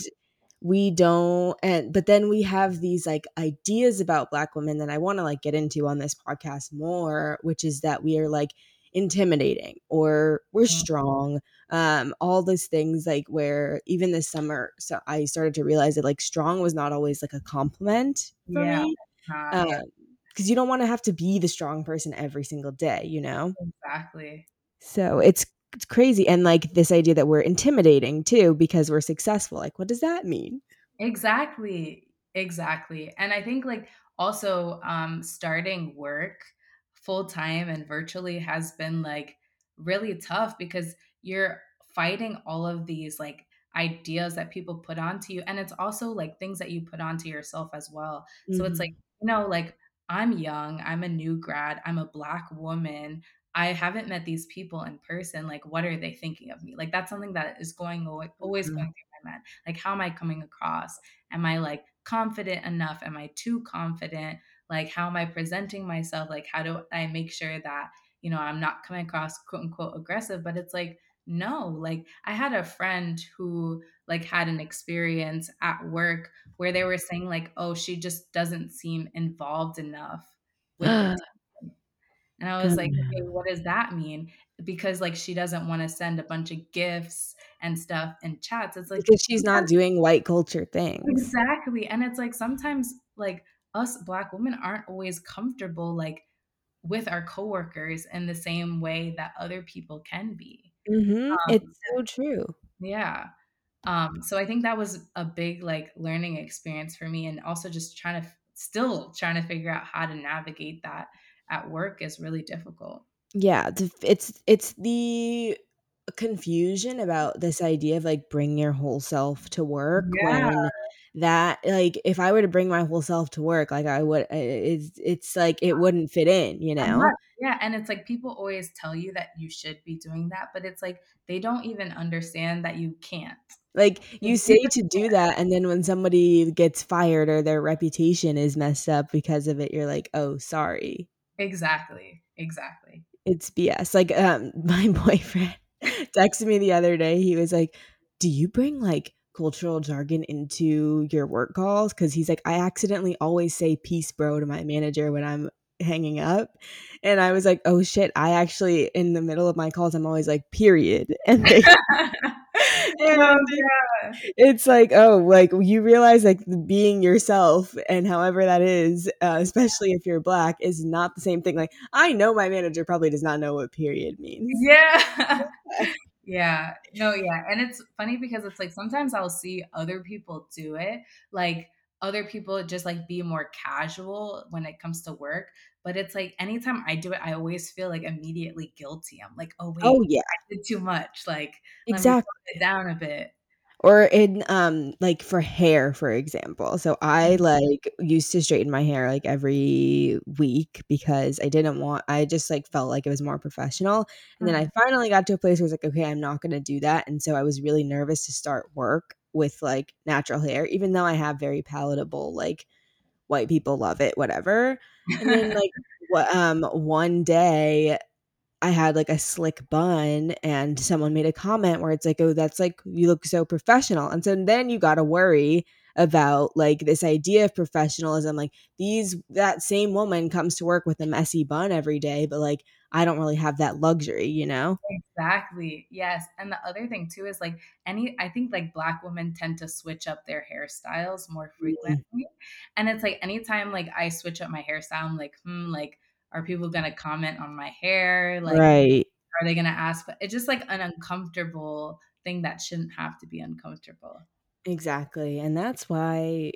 we don't and but then we have these like ideas about black women that I want to like get into on this podcast more, which is that we are like intimidating or we're mm-hmm. strong um all those things like where even this summer so i started to realize that like strong was not always like a compliment for Yeah, me um because you don't want to have to be the strong person every single day you know exactly. so it's it's crazy and like this idea that we're intimidating too because we're successful like what does that mean Exactly. Exactly. And I think like also um starting work full time and virtually has been like really tough because you're fighting all of these like ideas that people put onto you and it's also like things that you put onto yourself as well. So it's like, Mhm. you know, like I'm young, I'm a new grad, I'm a black woman. I haven't met these people in person. Like, what are they thinking of me? Like, that's something that is going always Mhm. going through my mind like, how am I coming across? Am I like confident enough? Am I too confident? Like, how am I presenting myself? Like, how do I make sure that, you know, I'm not coming across quote unquote aggressive? But it's like, no, like, I had a friend who like had an experience at work where they were saying, like, oh, she just doesn't seem involved enough with. And I was like, "Okay, what does that mean?" Because, like, she doesn't wanna send a bunch of gifts and stuff and chats. It's like, Because she's not doing white culture things. Exactly, and it's like sometimes, like, us Black women aren't always comfortable, like, with our coworkers in the same way that other people can be. Mhm, Um, it's so true. yeah. Um, so I think that was a big, like, learning experience for me, and also just trying to still trying to figure out how to navigate that at work is really difficult. Yeah, it's it's the confusion about this idea of, like, bring your whole self to work Yeah. when that like, if I were to bring my whole self to work, like, I would it's it's like it wouldn't fit in, you know? Yeah, and it's like people always tell you that you should be doing that, but it's like they don't even understand that you can't. Like, you say to do that, and then when somebody gets fired or their reputation is messed up because of it, you're like, "Oh, sorry." Exactly, exactly. It's BS. Like, um, my boyfriend texted me the other day, he was like, "Do you bring, like, cultural jargon into your work calls because he's like, "I accidentally always say 'peace, bro,' to my manager when I'm hanging up." And I was like, "Oh, shit." I actually in the middle of my calls, I'm always like, "Period." And they and yeah. it's like, oh, like, you realize, like, being yourself and however that is, uh, especially if you're Black, is not the same thing. Like, I know my manager probably does not know what period means. Yeah. Yeah. No, yeah, and it's funny because it's like sometimes I'll see other people do it, like, other people just, like, be more casual when it comes to work, but it's like anytime I do it, I always feel, like, immediately guilty. I'm like, "Oh, Oh, yeah. I did too much, like, let me Exactly. it down a bit." Or in, um, like, for hair, for example. So I, Mhm. like, used to straighten my hair, like, every week because I didn't want I just, like, felt like it was more professional, and then I Mhm. finally got to a place where I was like, "Okay, I'm not gonna do that," and so I was really nervous to start work with, like, natural hair, even though I have very palatable, like, white people love it, whatever. And then, like, wha um, one day, I had, like, a slick bun, and someone made a comment where it's like, "Oh, that's like you look so professional." And so then you gotta worry about, like, this idea of professionalism, like, these that same woman comes to work with a messy bun every day, but, like, I don't really have that luxury, you know? Exactly, yes, and the other thing too is, like, any I think, like, Black women tend to switch up their hairstyles more Mm. frequently, and it's like anytime, like, I switch up my hairstyle, I'm like, "Hmm, like, are people gonna comment on my hair? Like, Right. are they gonna ask" it's just, like, an uncomfortable thing that shouldn't have to be uncomfortable. Exactly, and that's why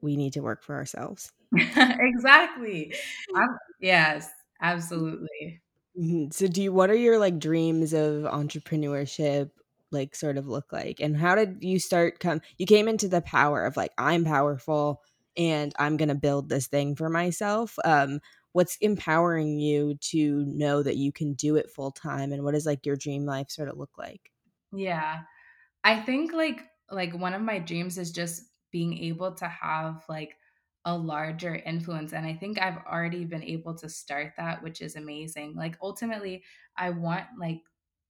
we need to work for ourselves. Exactly. I'm yes, absolutely. Mhm, so do you what are your, like, dreams of entrepreneurship, like, sort of look like? And how did you start come you came into the power of, like, "I'm powerful, and I'm gonna build this thing for myself." Um, what's empowering you to know that you can do it full time, and what does, like, your dream life sorta look like? Yeah. I think, like like, one of my dreams is just being able to have, like, a larger influence, and I think I've already been able to start that, which is amazing. Like, ultimately, I want, like,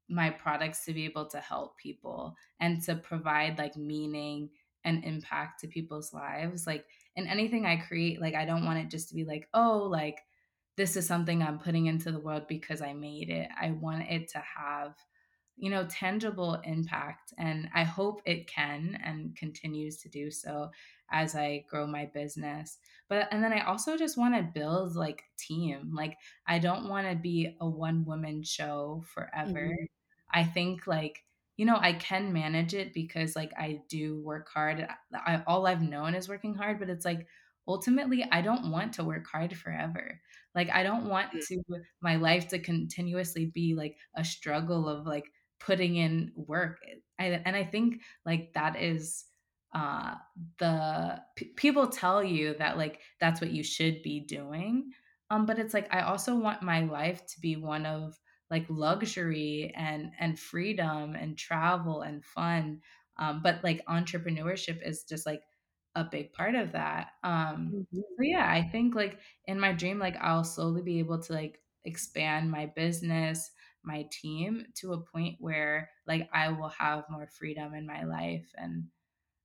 my products to be able to help people and to provide, like, meaning and impact to people's lives. Like, in anything I create, like, I don't want it just to be like, "Oh, like, this is something I'm putting into the world because I made it." I want it to have, you know, tangible impact, and I hope it can and continues to do so as I grow my business. But and then I also just wanna build, like, team. Like, I don't wanna be a one-woman show forever. Mhm. I think, like, you know, I can manage it because, like, I do work hard. I I all I've known is working hard, but it's like, ultimately, I don't want to work hard forever. Like, I don't want Mm. to my life to continuously be, like, a struggle of, like, putting in work. I and I think, like, that is, uh, the p people tell you that, like, that's what you should be doing, um, but it's like, I also want my life to be one of, like, luxury and and freedom and travel and fun, um, but, like, entrepreneurship is just, like, a big part of that. Um, Mhm. so, yeah, I think, like, in my dream, like, I'll slowly be able to, like, expand my business, my team, to a point where, like, I will have more freedom in my life and,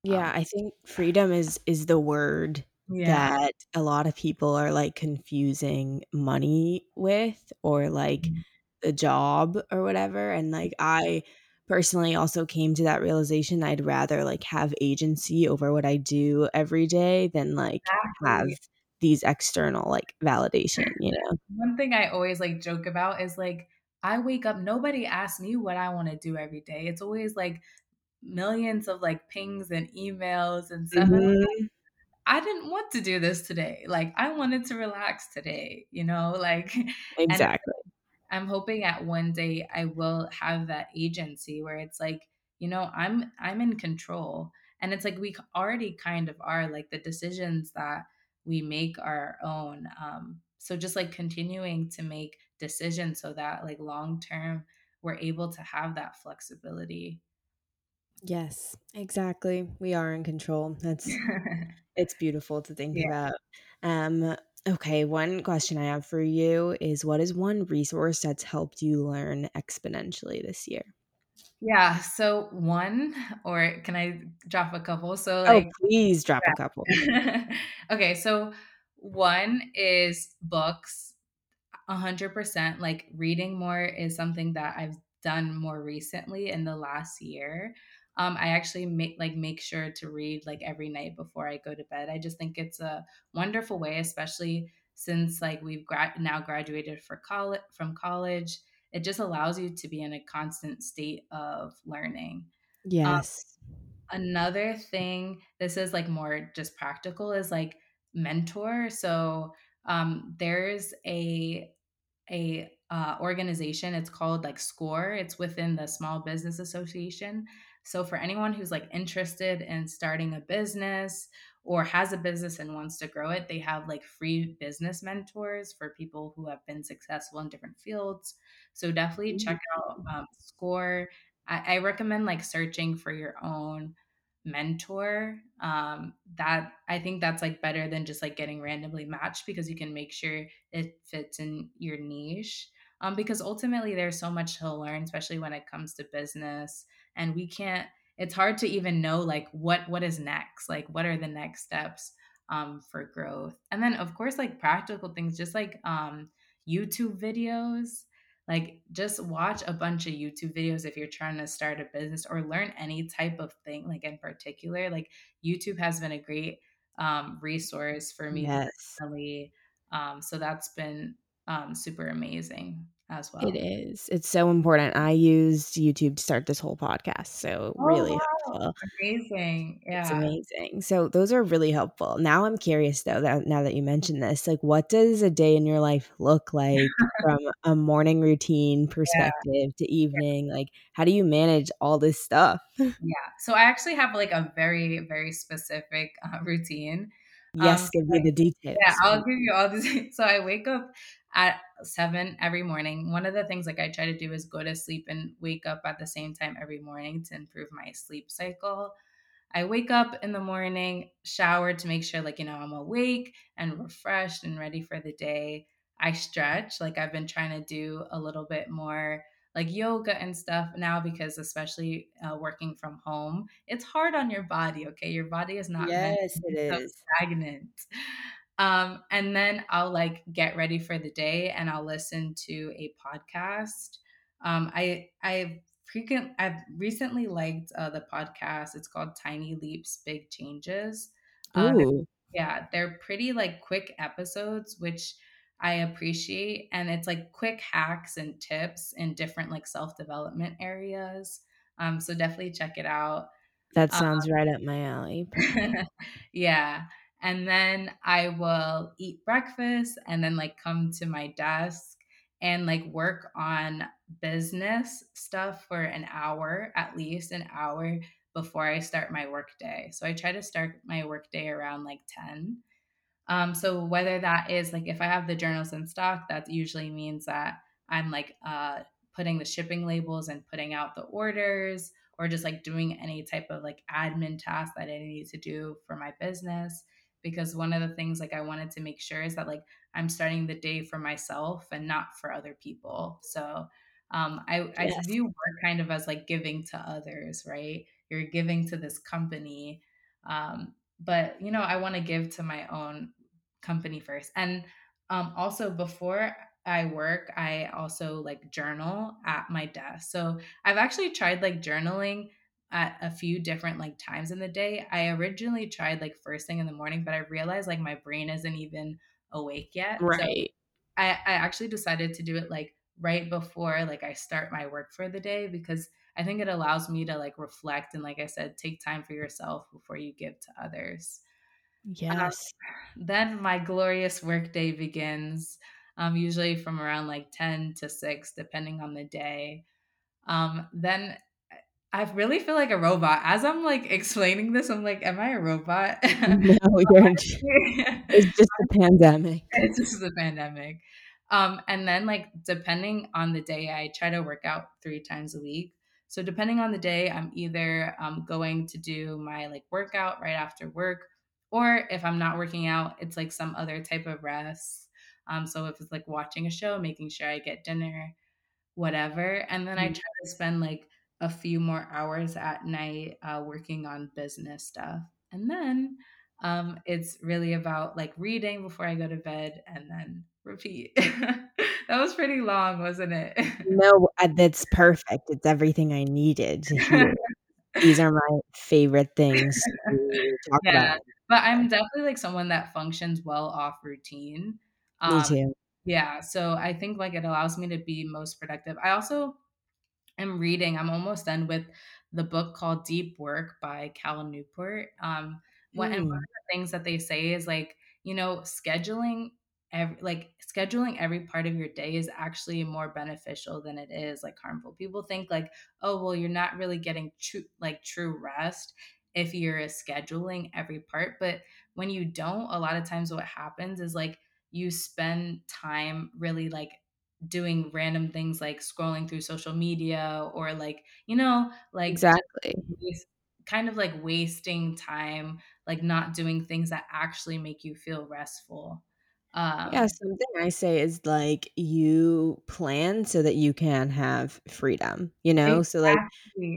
Yeah, um I think freedom is is the word. Yeah. that a lot of people are, like, confusing money with or, like, Mhm. the job or whatever, and, like, I personally also came to that realization I'd rather, like, have agency over what I do every day than, like, have Exactly. these external, like, validation, you know? One thing I always, like, joke about is, like, I wake up nobody asks me what I wanna do every day. It's always, like, millions of, like, pings and emails and stuff, and like, Mhm. I didn't want to do this today. Like, I wanted to relax today, you know? Like, Exactly. I'm hoping at one day I will have that agency where it's like, you know, I'm I'm in control. And it's like we already kind of are like the decisions that we make are our own. Um, so just like continuing to make decisions so that like long term we're able to have that flexibility. Yes, exactly. We are in control. That's it's beautiful to think yeah. about. Um, okay, one question I have for you is what is one resource that's helped you learn exponentially this year? Yeah. So one, or can I drop a couple? So Oh, please drop a couple. Okay, so one is books. 100%. Like reading more is something that I've done more recently in the last year. Um, I actually make like make sure to read like every night before I go to bed. I just think it's a wonderful way, especially since like we've gra- now graduated for college from college. It just allows you to be in a constant state of learning. Um, Yes. Another thing, this is like more just practical, is like mentor. So um, there's a a uh, organization. It's called like SCORE. It's within the Small Business Association. So for anyone who's like interested in starting a business or has a business and wants to grow it, they have like free business mentors for people who have been successful in different fields. So definitely check out um, SCORE. I, I recommend like searching for your own mentor um that i think that's like better than just like getting randomly matched because you can make sure it fits in your niche um because ultimately there's so much to learn especially when it comes to business and we can't it's hard to even know like what what is next like what are the next steps um for growth and then of course like practical things just like um youtube videos like, just watch a bunch of YouTube videos if you're trying to start a business or learn any type of thing, like in particular. Like, YouTube has been a great um, resource for me Yes, personally. Um, so that's been um, super amazing as well. is. It's so important. I used YouTube to start this whole podcast, so Oh, really wow. helpful. Amazing. It's Yeah. amazing. So those are really helpful. Now I'm curious though that now that you mentioned this, like what does a day in your life look like from a morning routine Yeah. perspective to evening? Like how do you manage all this stuff? Yeah. So I actually have like a very, very specific uh, routine. Um, Yes, so give me the details. Yeah, I'll give you all this. So I wake up at 7 every morning. One of the things like I try to do is go to sleep and wake up at the same time every morning to improve my sleep cycle. I wake up in the morning, shower to make sure, like, you know, I'm awake and refreshed and ready for the day. I stretch, like, I've been trying to do a little bit more like yoga and stuff now because, especially uh, working from home, it's hard on your body. Okay. Your body is not meant Yes, to it be stagnant. Um, and then I'll like get ready for the day and I'll listen to a podcast. Um, I, I've frequent I've recently liked uh, the podcast. It's called Tiny Leaps, Big Changes. Ooh, yeah, they're pretty like quick episodes, which I appreciate, and it's like quick hacks and tips in different like self development areas. Um, so definitely check it out. that Uh, sounds right up my alley. Yeah. And then I will eat breakfast and then like come to my desk and like work on business stuff for an hour, at least an hour before I start my work day. So I try to start my work day around like 10 um, so whether that is like if I have the journals in stock, that usually means that I'm like uh, putting the shipping labels and putting out the orders, or just like doing any type of like admin task that I need to do for my business. Because one of the things like I wanted to make sure is that like I'm starting the day for myself and not for other people. So um, I I view work kind of as like giving to others, right? You're giving to this company. Um, but you know, I want to give to my own company first. And um, also before I work, I also like journal at my desk. So I've actually tried like journaling at a few different like times in the day. I originally tried like first thing in the morning, but I realized like my brain isn't even awake yet. So Right. I, I actually decided to do it like right before like I start my work for the day because I think it allows me to like reflect and like I said, take time for yourself before you give to others. Um, Yes. then my glorious workday begins, um, usually from around like 10 to 6, depending on the day. Um, then I really feel like a robot. As I'm like explaining this, I'm like, am I a robot? No, you're it's just the pandemic. It's just the pandemic. Um, and then like depending on the day, I try to work out three times a week. So depending on the day, I'm either um, going to do my like workout right after work, or if I'm not working out, it's like some other type of rest. Um, so if it's like watching a show, making sure I get dinner, whatever. And then I Mm. try to spend like a few more hours at night uh, working on business stuff. And then um, it's really about like reading before I go to bed and then repeat. that was pretty long, wasn't it? No, uh, that's perfect. It's everything I needed to hear. These are my favorite things to talk about. yeah. But I'm definitely like someone that functions well off routine. Me Um, too. yeah. So I think like it allows me to be most productive. I also am reading. I'm almost done with the book called Deep Work by Cal Newport. Um, what and one of Mm, the things that they say is like, you know, scheduling every like scheduling every part of your day is actually more beneficial than it is like harmful. People think like, oh well, you're not really getting true like true rest if you're scheduling every part. But when you don't, a lot of times what happens is like you spend time really like doing random things like scrolling through social media or like you know like exactly. kind of like wasting time like not doing things that actually make you feel restful Yeah, um something I say is, like, you plan so that you can have freedom, you know? So, like,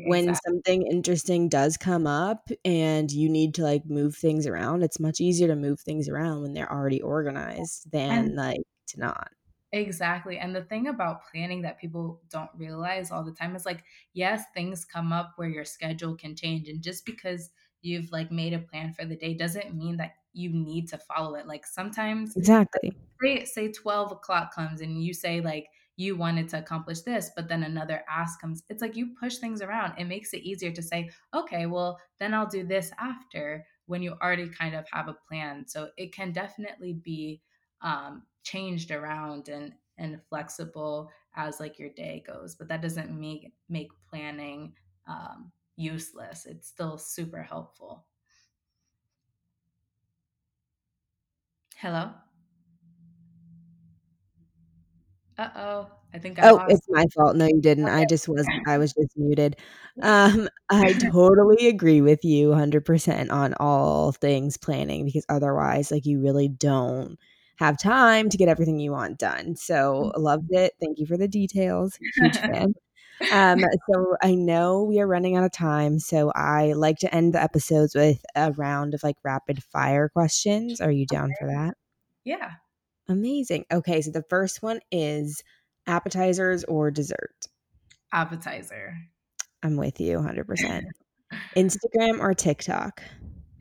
when exactly something interesting does come up and you need to, like, move things around, it's much easier to move things around when they're already organized and than, like, to not. Exactly. And the thing about planning that people don't realize all the time is like, yes, things come up where your schedule can change. And just because you've like made a plan for the day doesn't mean that you need to follow it. Like sometimes Exactly. say say 12 o'clock comes and you say like you wanted to accomplish this but then another ask comes it's like you push things around it makes it easier to say okay well then i'll do this after when you already kind of have a plan so it can definitely be um, changed around and and flexible as like your day goes but that doesn't make make planning um, useless it's still super helpful hello uh-oh i think i Oh, lost it's my fault. No, you didn't. I just wasn't. I was just muted. Um, I totally agree with you 100% on all things planning because otherwise, like, you really don't have time to get everything you want done. So, loved it. Thank you for the details. Huge fan. Um, so I know we are running out of time, so I like to end the episodes with a round of, like, rapid fire questions. Are you down for that? yeah Amazing. Okay, so the first one is appetizers or dessert? appetizer. I'm with you 100%. Instagram or TikTok?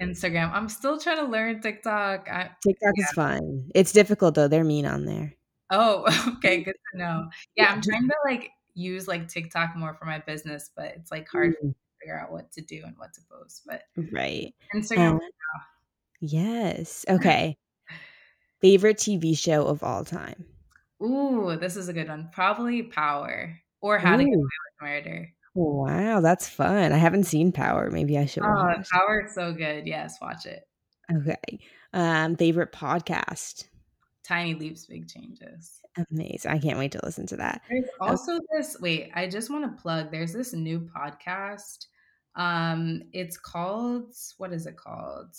Instagram. I'm still trying to learn TikTok. I, TikTok is fun. It's difficult though. They're mean on there. Oh, okay. Good to know. Yeah, Yeah. I'm trying to like use like TikTok more for my business, but it's like hard Mm, to figure out what to do and what to post. But right. Instagram. Uh, yes. Okay. Favorite TV show of all time? Ooh, this is a good one. Probably Power or How to Get Ooh. Away with Murder. Wow, that's fun. I haven't seen Power. Maybe I should Oh. Power is so good. Yes, watch it. Okay. Um, favorite podcast? Tiny leaps, big changes. Amazing. I can't wait to listen to that. There's O also this wait, I just want to plug. There's this new podcast. Um, it's called what is it called?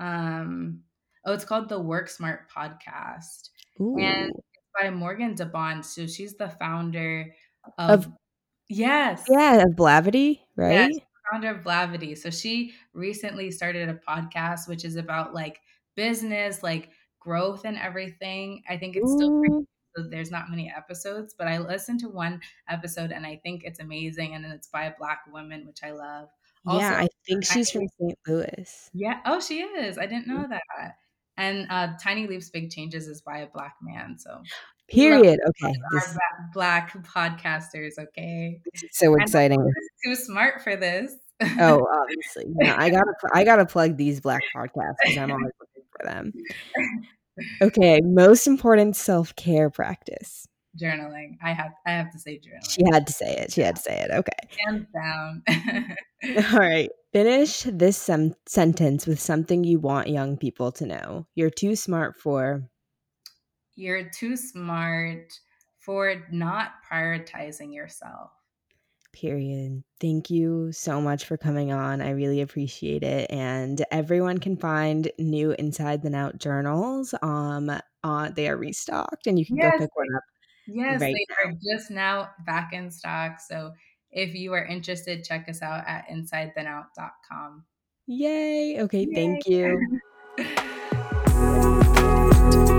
Um, oh, it's called the Work Smart Podcast, and Ooh. it's by Morgan DeBaun. So she's the founder Of of yes, yeah, of Blavity, yes, right? Sandra Blavity. So she recently started a podcast which is about like business, like growth and everything. I think it's still pretty, so there's not many episodes, but I listened to one episode and I think it's amazing. And then it's by a black woman, which I love. Also, yeah, I think she's from St. Louis. Yeah. Oh, she is. I didn't know that. And uh, Tiny Leaps, Big Changes is by a black man. So Period. Okay. This... black podcasters. Okay. so exciting. too smart for this. oh, obviously. Yeah, I gotta I gotta plug these black podcasts because I'm always looking for them. Okay, most important self care practice. Journaling. I have I have to say journaling. She had to say it. She had to say it. Okay. Hands down. All right. Finish this sem- sentence with something you want young people to know. You're too smart for you're too smart for not prioritizing yourself. Period. Thank you so much for coming on. I really appreciate it. And everyone can find new Inside Then Out journals. Um, uh, they are restocked, and you can yes, go pick one up. Yes, right they now. are just now back in stock. So if you are interested, check us out at insidethenout.com. Yay! Okay, Yay. thank you.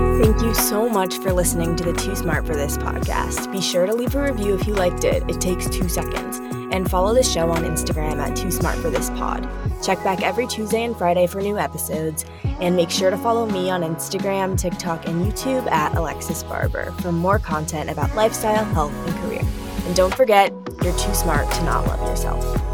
Thank you so much for listening to the Too Smart for This podcast. Be sure to leave a review if you liked it. It takes two seconds. And follow the show on Instagram at Too Smart for This Pod. Check back every Tuesday and Friday for new episodes. And make sure to follow me on Instagram, TikTok, and YouTube at Alexis Barber for more content about lifestyle, health, and career. And don't forget, you're too smart to not love yourself.